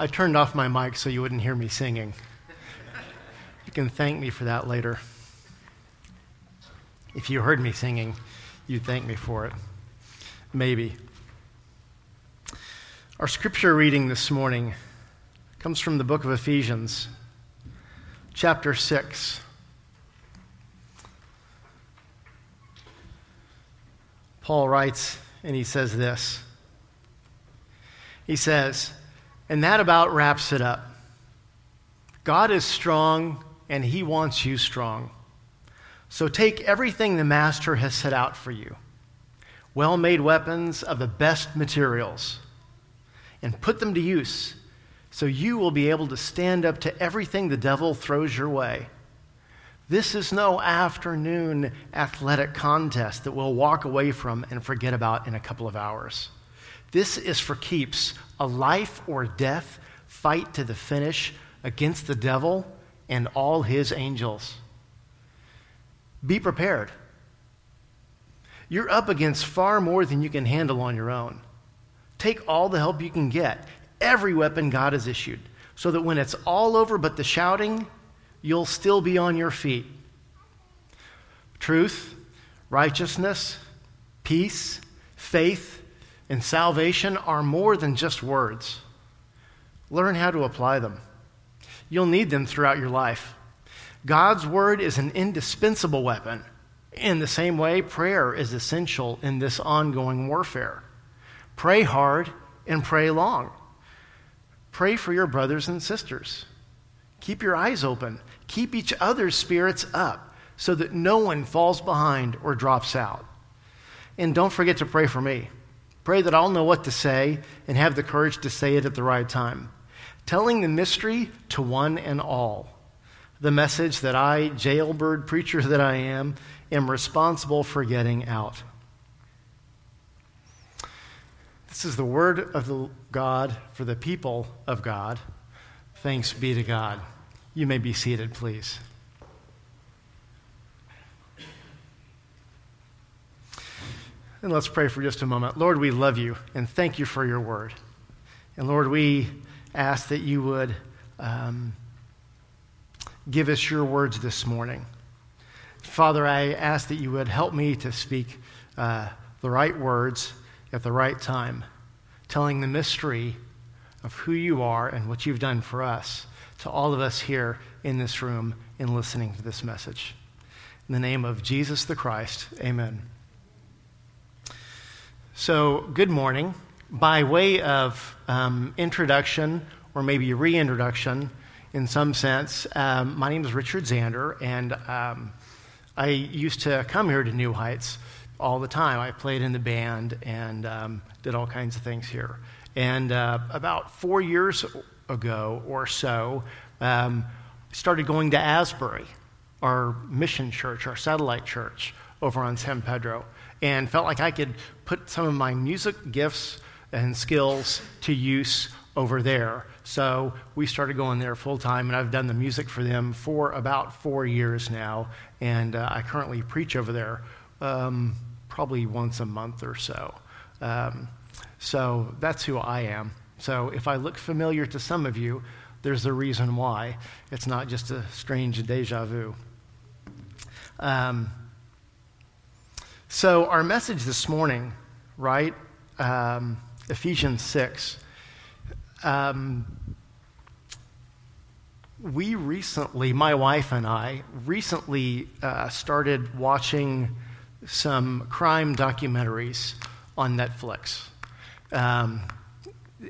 I turned off my mic so you wouldn't hear me singing. You can thank me for that later. If you heard me singing, you'd thank me for it. Maybe. Our scripture reading this morning comes from the book of Ephesians, chapter 6. Paul writes, and he says this. He says, and that about wraps it up. God is strong, and he wants you strong. So take everything the Master has set out for you well made weapons of the best materials and put them to use so you will be able to stand up to everything the devil throws your way. This is no afternoon athletic contest that we'll walk away from and forget about in a couple of hours. This is for keeps a life or death fight to the finish against the devil and all his angels. Be prepared. You're up against far more than you can handle on your own. Take all the help you can get, every weapon God has issued, so that when it's all over but the shouting, you'll still be on your feet. Truth, righteousness, peace, faith, and salvation are more than just words. Learn how to apply them. You'll need them throughout your life. God's word is an indispensable weapon. In the same way, prayer is essential in this ongoing warfare. Pray hard and pray long. Pray for your brothers and sisters. Keep your eyes open. Keep each other's spirits up so that no one falls behind or drops out. And don't forget to pray for me. Pray that I'll know what to say and have the courage to say it at the right time. Telling the mystery to one and all. The message that I, jailbird preacher that I am, am responsible for getting out. This is the word of the God for the people of God. Thanks be to God. You may be seated, please. And let's pray for just a moment. Lord, we love you and thank you for your word. And Lord, we ask that you would um, give us your words this morning. Father, I ask that you would help me to speak uh, the right words at the right time, telling the mystery of who you are and what you've done for us to all of us here in this room in listening to this message. In the name of Jesus the Christ, amen. So, good morning. By way of um, introduction or maybe reintroduction in some sense, um, my name is Richard Zander, and um, I used to come here to New Heights all the time. I played in the band and um, did all kinds of things here. And uh, about four years ago or so, um, started going to Asbury, our mission church, our satellite church over on San Pedro, and felt like I could put some of my music gifts and skills to use over there. So we started going there full time, and I've done the music for them for about four years now. And uh, I currently preach over there um, probably once a month or so. Um, so that's who I am. So if I look familiar to some of you, there's a reason why. It's not just a strange deja vu. Um, so, our message this morning, right? Um, Ephesians 6. Um, we recently, my wife and I, recently uh, started watching some crime documentaries on Netflix. Um,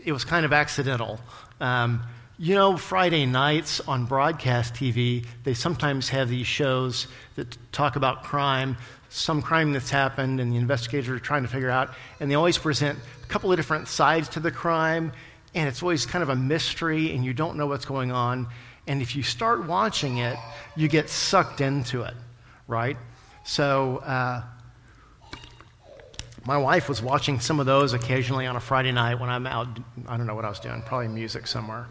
it was kind of accidental. Um, you know, Friday nights on broadcast TV, they sometimes have these shows that talk about crime, some crime that's happened, and the investigators are trying to figure out, and they always present a couple of different sides to the crime, and it's always kind of a mystery, and you don't know what's going on. And if you start watching it, you get sucked into it, right? So, uh, my wife was watching some of those occasionally on a Friday night when I'm out. I don't know what I was doing, probably music somewhere.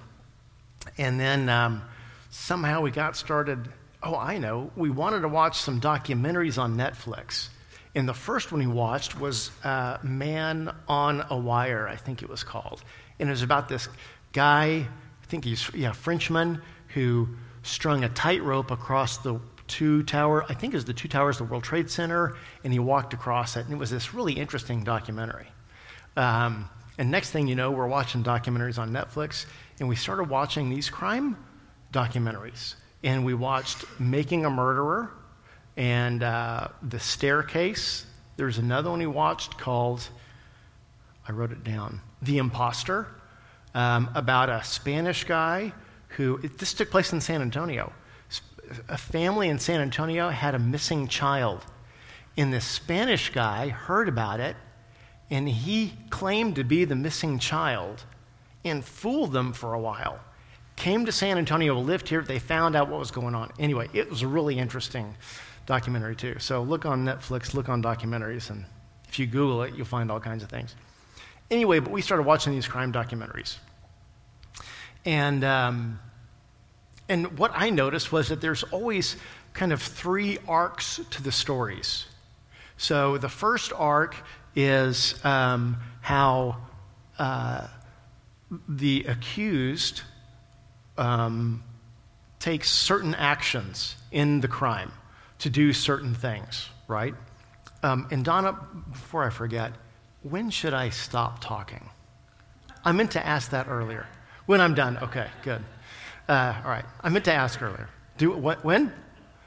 And then um, somehow we got started. Oh, I know. We wanted to watch some documentaries on Netflix. And the first one we watched was uh, Man on a Wire, I think it was called. And it was about this guy, I think he's, yeah, Frenchman, who strung a tightrope across the two tower, I think it was the two towers the World Trade Center, and he walked across it. And it was this really interesting documentary. Um, and next thing you know, we're watching documentaries on Netflix, and we started watching these crime documentaries. And we watched Making a Murderer and uh, The Staircase. There's another one we watched called, I wrote it down, The Imposter, um, about a Spanish guy who, this took place in San Antonio. A family in San Antonio had a missing child. And this Spanish guy heard about it and he claimed to be the missing child and fooled them for a while. Came to San Antonio, lived here, they found out what was going on. Anyway, it was a really interesting documentary, too. So look on Netflix, look on documentaries, and if you Google it, you'll find all kinds of things. Anyway, but we started watching these crime documentaries. And, um, and what I noticed was that there's always kind of three arcs to the stories. So the first arc is um, how uh, the accused um, takes certain actions in the crime to do certain things, right? Um, and Donna, before I forget, when should I stop talking? I meant to ask that earlier. When I'm done. Okay, good. Uh, all right. I meant to ask earlier. Do what? When?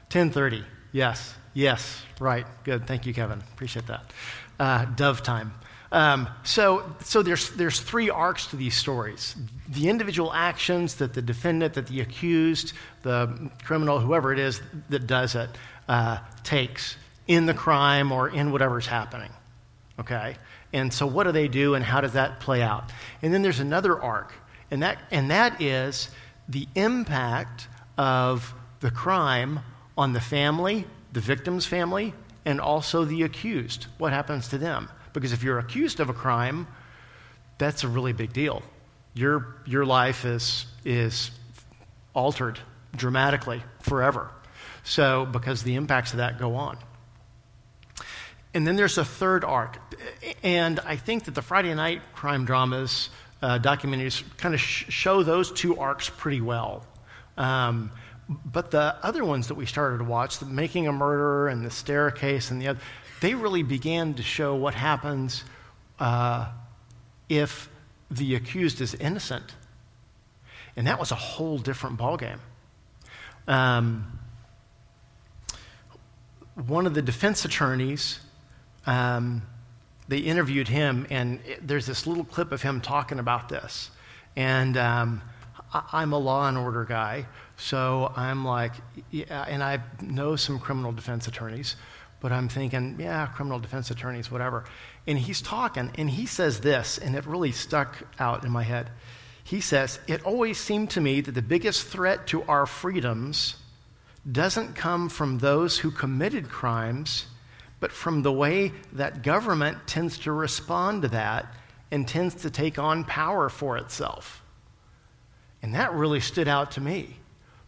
10:30. Yes. Yes. Right. Good. Thank you, Kevin. Appreciate that uh, dove time. Um, so, so there's, there's three arcs to these stories the individual actions that the defendant, that the accused, the criminal, whoever it is that does it, uh, takes in the crime or in whatever's happening. Okay? And so, what do they do and how does that play out? And then there's another arc, and that, and that is the impact of the crime on the family, the victim's family, and also the accused. What happens to them? Because if you're accused of a crime, that's a really big deal. Your, your life is, is altered dramatically forever. So, because the impacts of that go on. And then there's a third arc. And I think that the Friday night crime dramas, uh, documentaries, kind of sh- show those two arcs pretty well. Um, but the other ones that we started to watch, the Making a Murderer and the Staircase and the other, they really began to show what happens uh, if the accused is innocent. And that was a whole different ballgame. Um, one of the defense attorneys, um, they interviewed him, and it, there's this little clip of him talking about this. And um, I, am a law and order guy, so I'm like, yeah, and I know some criminal defense attorneys, but I'm thinking, yeah, criminal defense attorneys, whatever. And he's talking, and he says this, and it really stuck out in my head. He says, It always seemed to me that the biggest threat to our freedoms doesn't come from those who committed crimes, but from the way that government tends to respond to that and tends to take on power for itself. And that really stood out to me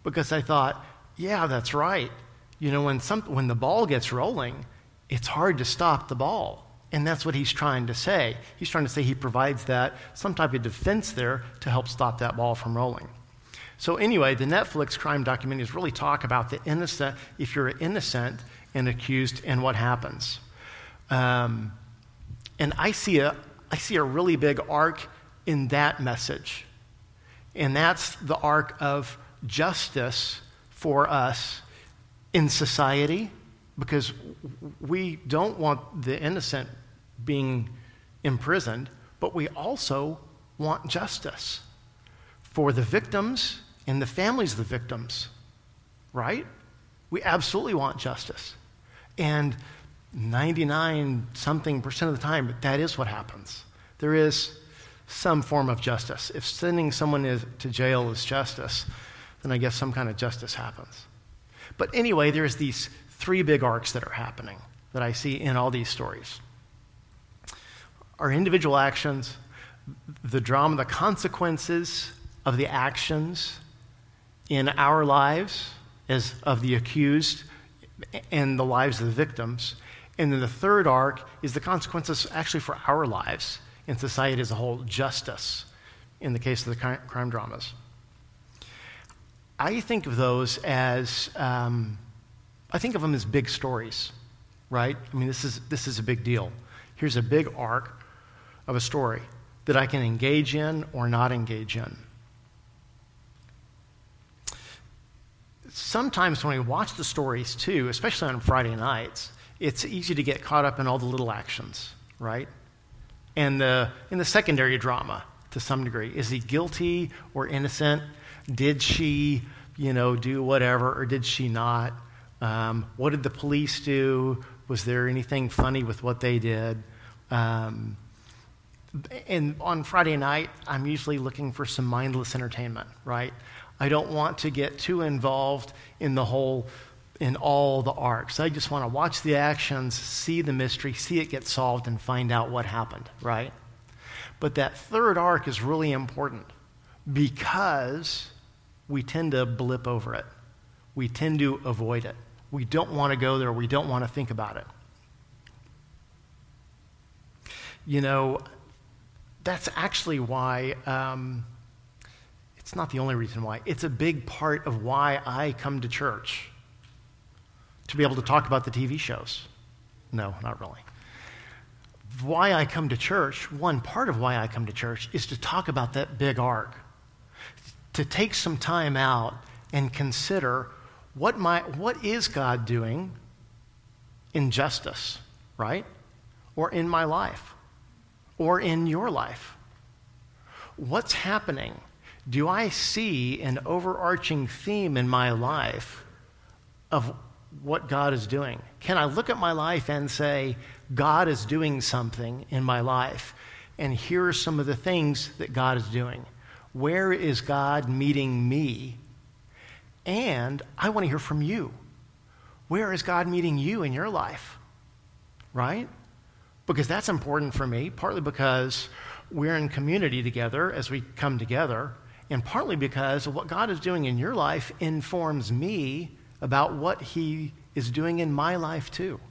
because I thought, yeah, that's right. You know, when, some, when the ball gets rolling, it's hard to stop the ball. And that's what he's trying to say. He's trying to say he provides that, some type of defense there to help stop that ball from rolling. So, anyway, the Netflix crime documentaries really talk about the innocent, if you're innocent and accused, and what happens. Um, and I see, a, I see a really big arc in that message. And that's the arc of justice for us in society because we don't want the innocent being imprisoned, but we also want justice for the victims and the families of the victims, right? We absolutely want justice. And 99 something percent of the time, that is what happens. There is some form of justice. If sending someone is, to jail is justice, then I guess some kind of justice happens. But anyway, there's these three big arcs that are happening that I see in all these stories. Our individual actions, the drama, the consequences of the actions in our lives as of the accused and the lives of the victims. And then the third arc is the consequences actually for our lives in society as a whole, justice in the case of the crime dramas. I think of those as, um, I think of them as big stories, right? I mean, this is, this is a big deal. Here's a big arc of a story that I can engage in or not engage in. Sometimes when we watch the stories too, especially on Friday nights, it's easy to get caught up in all the little actions, right? And the, in the secondary drama to some degree. Is he guilty or innocent? Did she, you know, do whatever or did she not? Um, what did the police do? Was there anything funny with what they did? Um, and on Friday night, I'm usually looking for some mindless entertainment, right? I don't want to get too involved in the whole in all the arcs. I just want to watch the actions, see the mystery, see it get solved, and find out what happened, right? But that third arc is really important because we tend to blip over it. We tend to avoid it. We don't want to go there. We don't want to think about it. You know, that's actually why, um, it's not the only reason why, it's a big part of why I come to church to be able to talk about the TV shows. No, not really. Why I come to church, one part of why I come to church is to talk about that big arc, to take some time out and consider what, my, what is God doing in justice, right? Or in my life, or in your life. What's happening? Do I see an overarching theme in my life of what God is doing? Can I look at my life and say, God is doing something in my life, and here are some of the things that God is doing? Where is God meeting me? And I want to hear from you. Where is God meeting you in your life? Right? Because that's important for me, partly because we're in community together as we come together, and partly because what God is doing in your life informs me about what He is doing in my life too.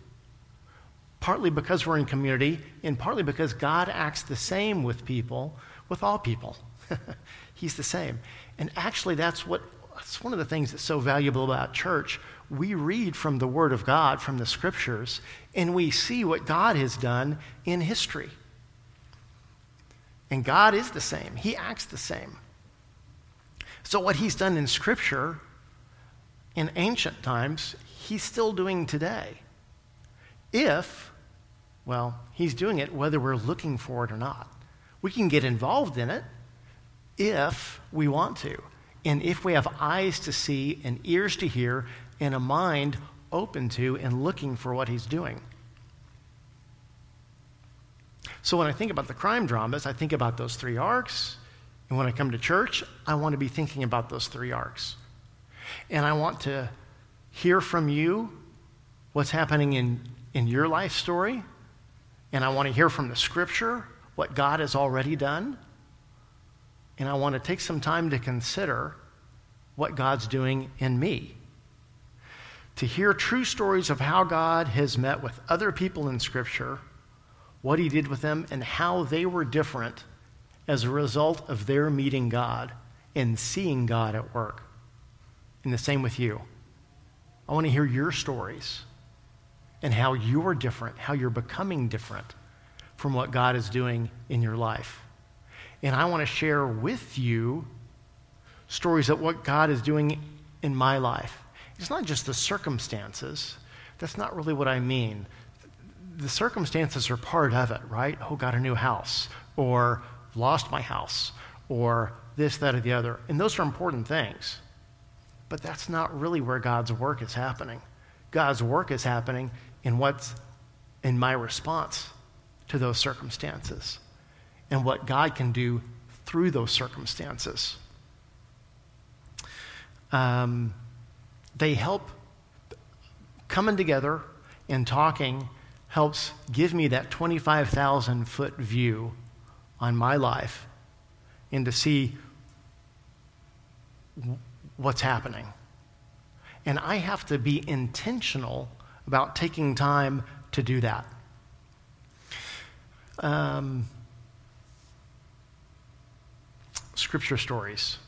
Partly because we're in community, and partly because God acts the same with people, with all people. He's the same. And actually, that's what that's one of the things that's so valuable about church. We read from the Word of God, from the Scriptures, and we see what God has done in history. And God is the same, He acts the same. So, what He's done in Scripture in ancient times, he's still doing today. If, well, he's doing it whether we're looking for it or not. We can get involved in it if we want to, and if we have eyes to see and ears to hear and a mind open to and looking for what he's doing. So when I think about the crime dramas, I think about those three arcs. And when I come to church, I want to be thinking about those three arcs. And I want to hear from you what's happening in, in your life story. And I want to hear from the scripture what God has already done. And I want to take some time to consider what God's doing in me. To hear true stories of how God has met with other people in Scripture, what He did with them, and how they were different as a result of their meeting God and seeing God at work. And the same with you. I want to hear your stories and how you're different, how you're becoming different from what God is doing in your life. And I want to share with you stories of what God is doing in my life. It's not just the circumstances. That's not really what I mean. The circumstances are part of it, right? Oh, got a new house, or lost my house, or this, that, or the other. And those are important things. But that's not really where God's work is happening. God's work is happening in what's in my response to those circumstances and what God can do through those circumstances. Um, they help coming together and talking helps give me that 25,000 foot view on my life and to see what's happening. And I have to be intentional about taking time to do that. Scripture stories.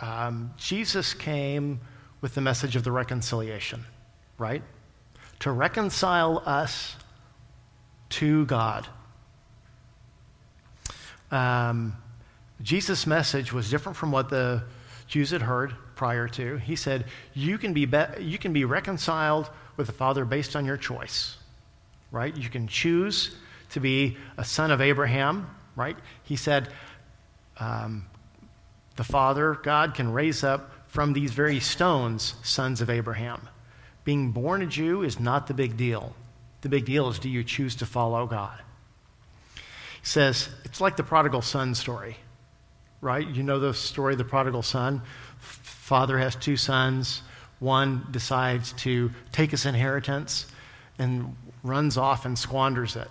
Um, Jesus came with the message of the reconciliation, right? To reconcile us to God. Um, Jesus' message was different from what the Jews had heard prior to. He said, You can be, be- you can be reconciled with the Father based on your choice, right? You can choose to be a son of Abraham, right? He said, um, The Father, God, can raise up from these very stones sons of Abraham. Being born a Jew is not the big deal. The big deal is do you choose to follow God? He says, It's like the prodigal son story right? You know the story of the prodigal son. Father has two sons. One decides to take his inheritance and runs off and squanders it,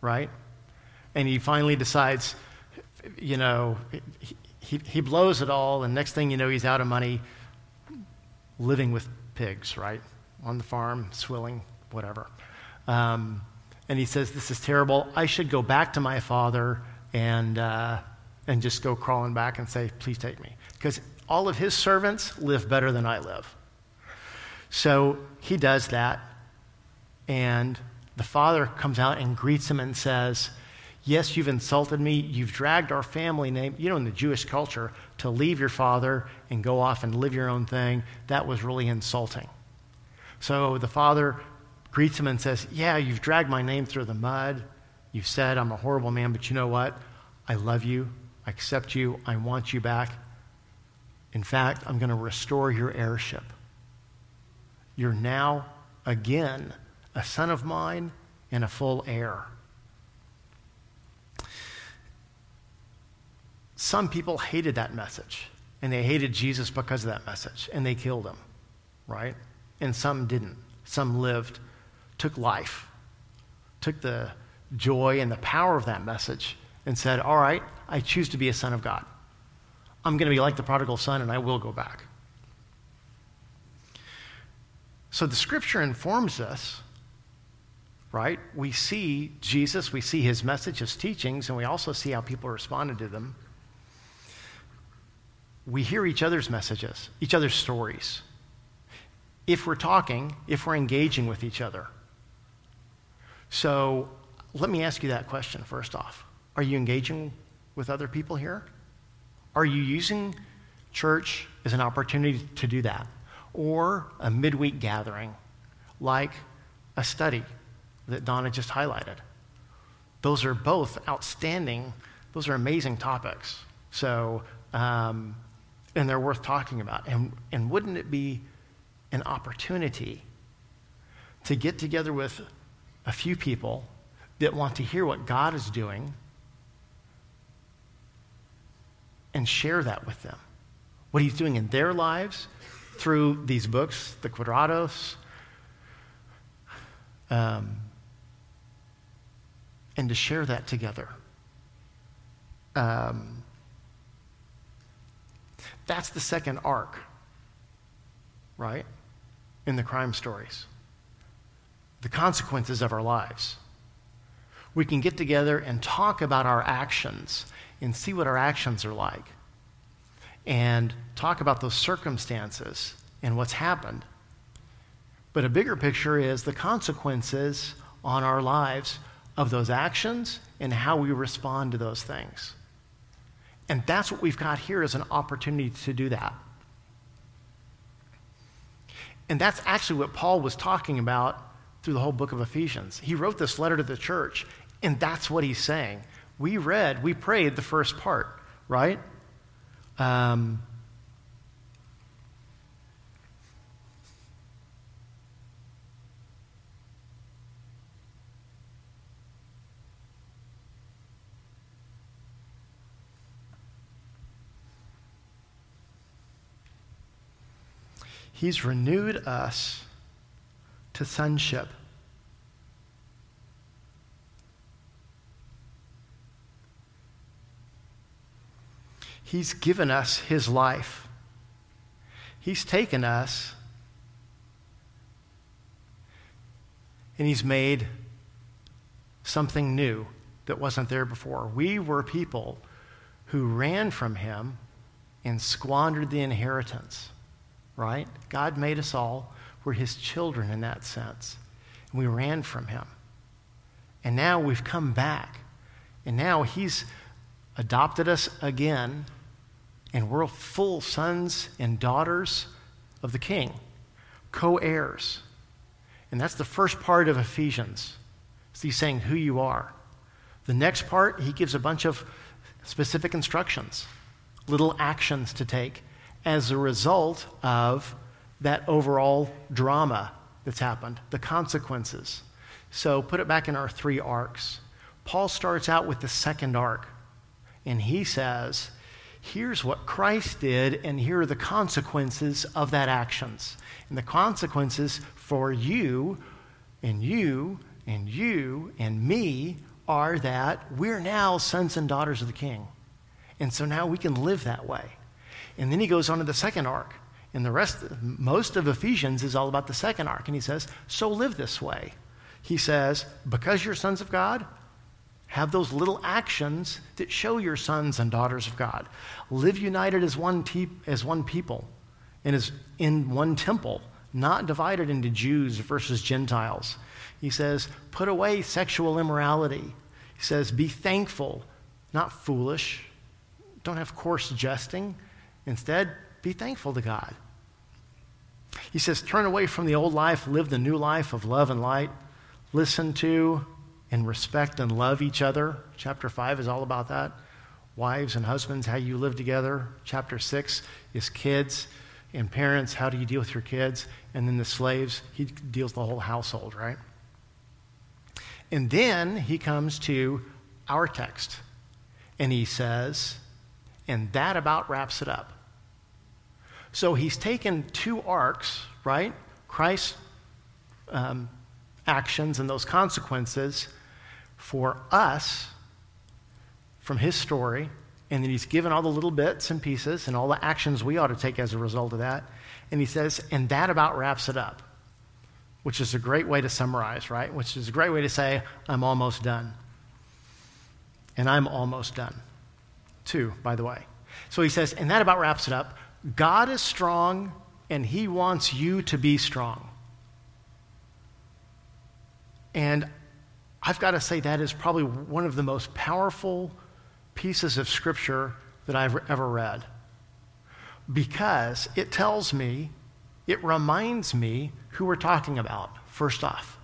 right? And he finally decides, you know, he, he blows it all, and next thing you know, he's out of money living with pigs, right? On the farm, swilling, whatever. Um, and he says, This is terrible. I should go back to my father and. Uh, and just go crawling back and say, Please take me. Because all of his servants live better than I live. So he does that, and the father comes out and greets him and says, Yes, you've insulted me. You've dragged our family name. You know, in the Jewish culture, to leave your father and go off and live your own thing, that was really insulting. So the father greets him and says, Yeah, you've dragged my name through the mud. You've said I'm a horrible man, but you know what? I love you. I accept you. I want you back. In fact, I'm going to restore your heirship. You're now, again, a son of mine and a full heir. Some people hated that message, and they hated Jesus because of that message, and they killed him, right? And some didn't. Some lived, took life, took the joy and the power of that message, and said, All right, I choose to be a son of God. I'm going to be like the prodigal son and I will go back. So the scripture informs us, right? We see Jesus, we see his message, his teachings, and we also see how people responded to them. We hear each other's messages, each other's stories. If we're talking, if we're engaging with each other. So let me ask you that question first off. Are you engaging with other people here? Are you using church as an opportunity to do that? Or a midweek gathering like a study that Donna just highlighted? Those are both outstanding, those are amazing topics. So, um, and they're worth talking about. And, and wouldn't it be an opportunity to get together with a few people that want to hear what God is doing and share that with them. What he's doing in their lives through these books, the Quadrados, um, and to share that together. Um, that's the second arc, right? In the crime stories. The consequences of our lives. We can get together and talk about our actions and see what our actions are like and talk about those circumstances and what's happened. But a bigger picture is the consequences on our lives of those actions and how we respond to those things. And that's what we've got here as an opportunity to do that. And that's actually what Paul was talking about through the whole book of Ephesians. He wrote this letter to the church, and that's what he's saying we read, we prayed the first part, right? Um, He's renewed us to sonship. He's given us His life. He's taken us and He's made something new that wasn't there before. We were people who ran from him and squandered the inheritance, right? God made us all. We're his children in that sense. We ran from him. And now we've come back. And now he's adopted us again. And we're full sons and daughters of the king, co heirs. And that's the first part of Ephesians. He's saying who you are. The next part, he gives a bunch of specific instructions, little actions to take as a result of that overall drama that's happened, the consequences. So put it back in our three arcs. Paul starts out with the second arc, and he says, Here's what Christ did, and here are the consequences of that actions. And the consequences for you and you and you and me are that we're now sons and daughters of the king. And so now we can live that way. And then he goes on to the second arc. And the rest, most of Ephesians is all about the second arc. And he says, So live this way. He says, Because you're sons of God, have those little actions that show you're sons and daughters of God. Live united as one, te- as one people and as in one temple, not divided into Jews versus Gentiles. He says, Put away sexual immorality. He says, Be thankful, not foolish. Don't have coarse jesting. Instead, be thankful to God. He says, Turn away from the old life, live the new life of love and light. Listen to and respect and love each other. Chapter 5 is all about that. Wives and husbands, how you live together. Chapter 6 is kids and parents, how do you deal with your kids? And then the slaves, he deals the whole household, right? And then he comes to our text and he says, and that about wraps it up. So he's taken two arcs, right? Christ's um, actions and those consequences for us from his story, and then he's given all the little bits and pieces and all the actions we ought to take as a result of that. And he says, and that about wraps it up which is a great way to summarize, right? Which is a great way to say, I'm almost done. And I'm almost done, too, by the way. So he says, and that about wraps it up. God is strong, and he wants you to be strong. And I've got to say, that is probably one of the most powerful pieces of scripture that I've ever read. Because it tells me it reminds me who we're talking about, first off.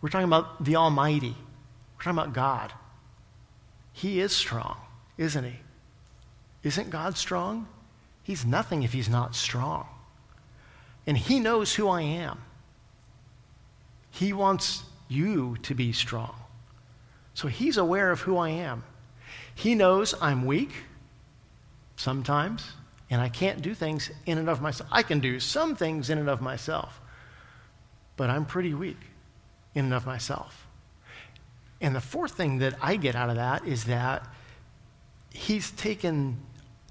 We're talking about the Almighty, we're talking about God. He is strong, isn't he? Isn't God strong? He's nothing if he's not strong. And he knows who I am. He wants you to be strong. So he's aware of who I am. He knows I'm weak sometimes and I can't do things in and of myself. I can do some things in and of myself, but I'm pretty weak in and of myself. And the fourth thing that I get out of that is that he's taken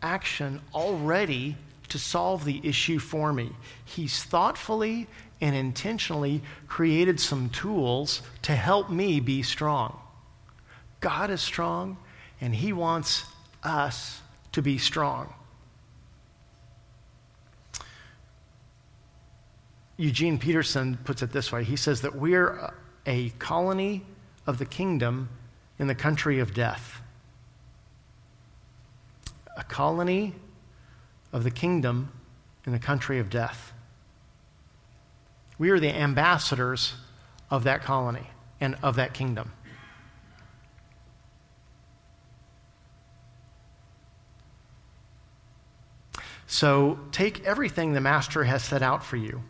action already to solve the issue for me. He's thoughtfully and intentionally created some tools to help me be strong. God is strong, and He wants us to be strong. Eugene Peterson puts it this way he says that we're a colony of the kingdom in the country of death. A colony of the kingdom in the country of death. We are the ambassadors of that colony and of that kingdom. So take everything the master has set out for you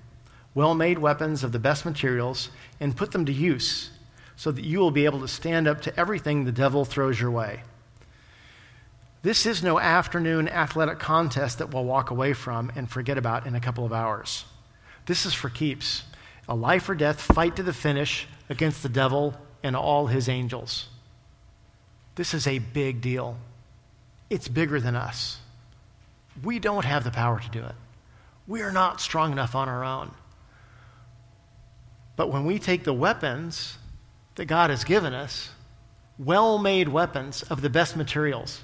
well made weapons of the best materials and put them to use so that you will be able to stand up to everything the devil throws your way. This is no afternoon athletic contest that we'll walk away from and forget about in a couple of hours. This is for keeps a life or death fight to the finish against the devil and all his angels. This is a big deal. It's bigger than us. We don't have the power to do it. We are not strong enough on our own. But when we take the weapons that God has given us, well made weapons of the best materials,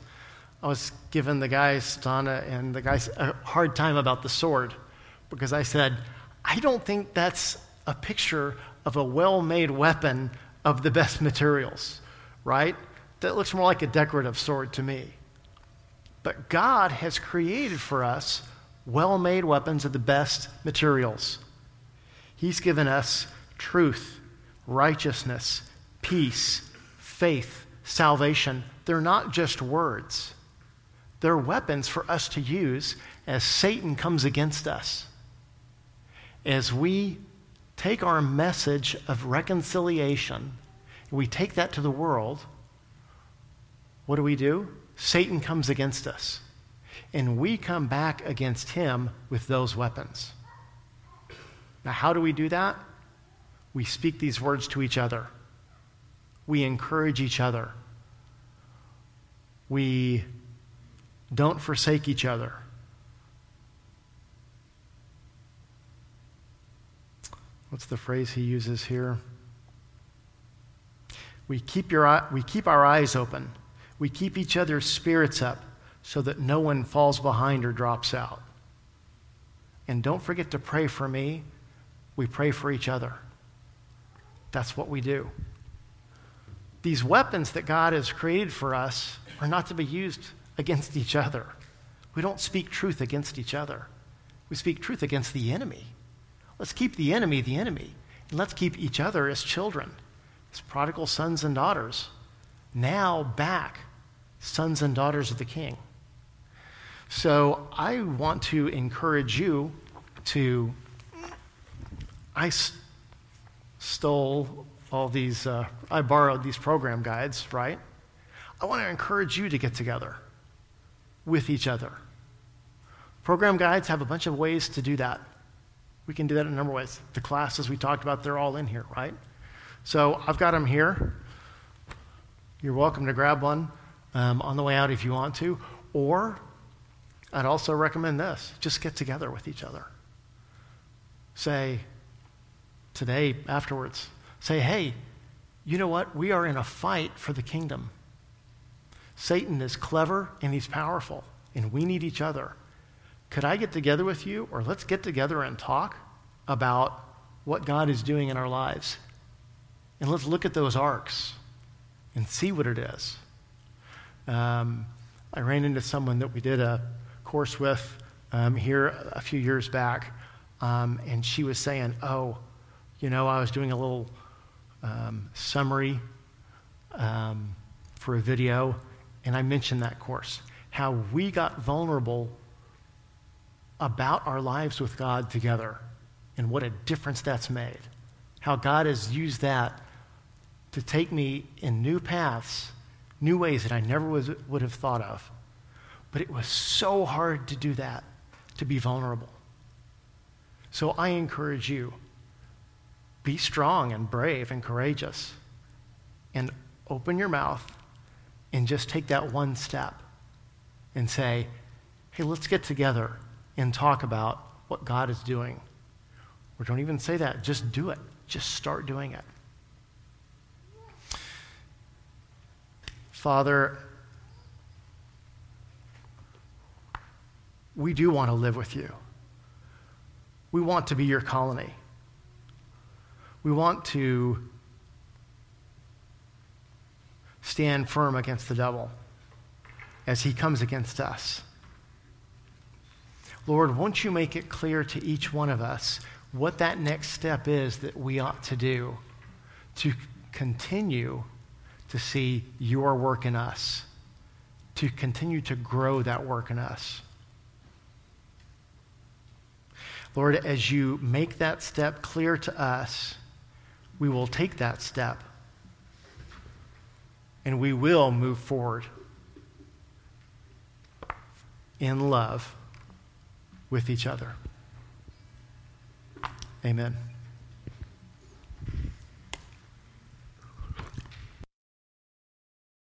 I was giving the guys, Donna and the guys, a hard time about the sword because I said, I don't think that's a picture of a well made weapon of the best materials, right? That looks more like a decorative sword to me. But God has created for us well made weapons of the best materials. He's given us truth, righteousness, peace, faith, salvation. They're not just words, they're weapons for us to use as Satan comes against us. As we take our message of reconciliation, we take that to the world, what do we do? Satan comes against us. And we come back against him with those weapons. Now, how do we do that? We speak these words to each other. We encourage each other. We don't forsake each other. What's the phrase he uses here? We keep, your, we keep our eyes open. We keep each other's spirits up so that no one falls behind or drops out. And don't forget to pray for me. We pray for each other. That's what we do. These weapons that God has created for us are not to be used against each other. We don't speak truth against each other. We speak truth against the enemy. Let's keep the enemy the enemy. And let's keep each other as children, as prodigal sons and daughters, now back sons and daughters of the king. So I want to encourage you to. I st- stole all these, uh, I borrowed these program guides, right? I want to encourage you to get together with each other. Program guides have a bunch of ways to do that. We can do that in a number of ways. The classes we talked about, they're all in here, right? So I've got them here. You're welcome to grab one um, on the way out if you want to. Or I'd also recommend this just get together with each other. Say, today, afterwards, say, hey, you know what? We are in a fight for the kingdom. Satan is clever and he's powerful, and we need each other. Could I get together with you, or let's get together and talk about what God is doing in our lives? And let's look at those arcs and see what it is. Um, I ran into someone that we did a course with um, here a few years back, um, and she was saying, Oh, you know, I was doing a little um, summary um, for a video, and I mentioned that course. How we got vulnerable about our lives with God together and what a difference that's made. How God has used that to take me in new paths, new ways that I never was, would have thought of. But it was so hard to do that, to be vulnerable. So I encourage you be strong and brave and courageous and open your mouth and just take that one step and say, hey, let's get together and talk about what God is doing. Or don't even say that, just do it. Just start doing it. Father, we do want to live with you. We want to be your colony. We want to stand firm against the devil as he comes against us. Lord, won't you make it clear to each one of us what that next step is that we ought to do to continue to see your work in us, to continue to grow that work in us. Lord, as you make that step clear to us, we will take that step and we will move forward in love with each other. Amen.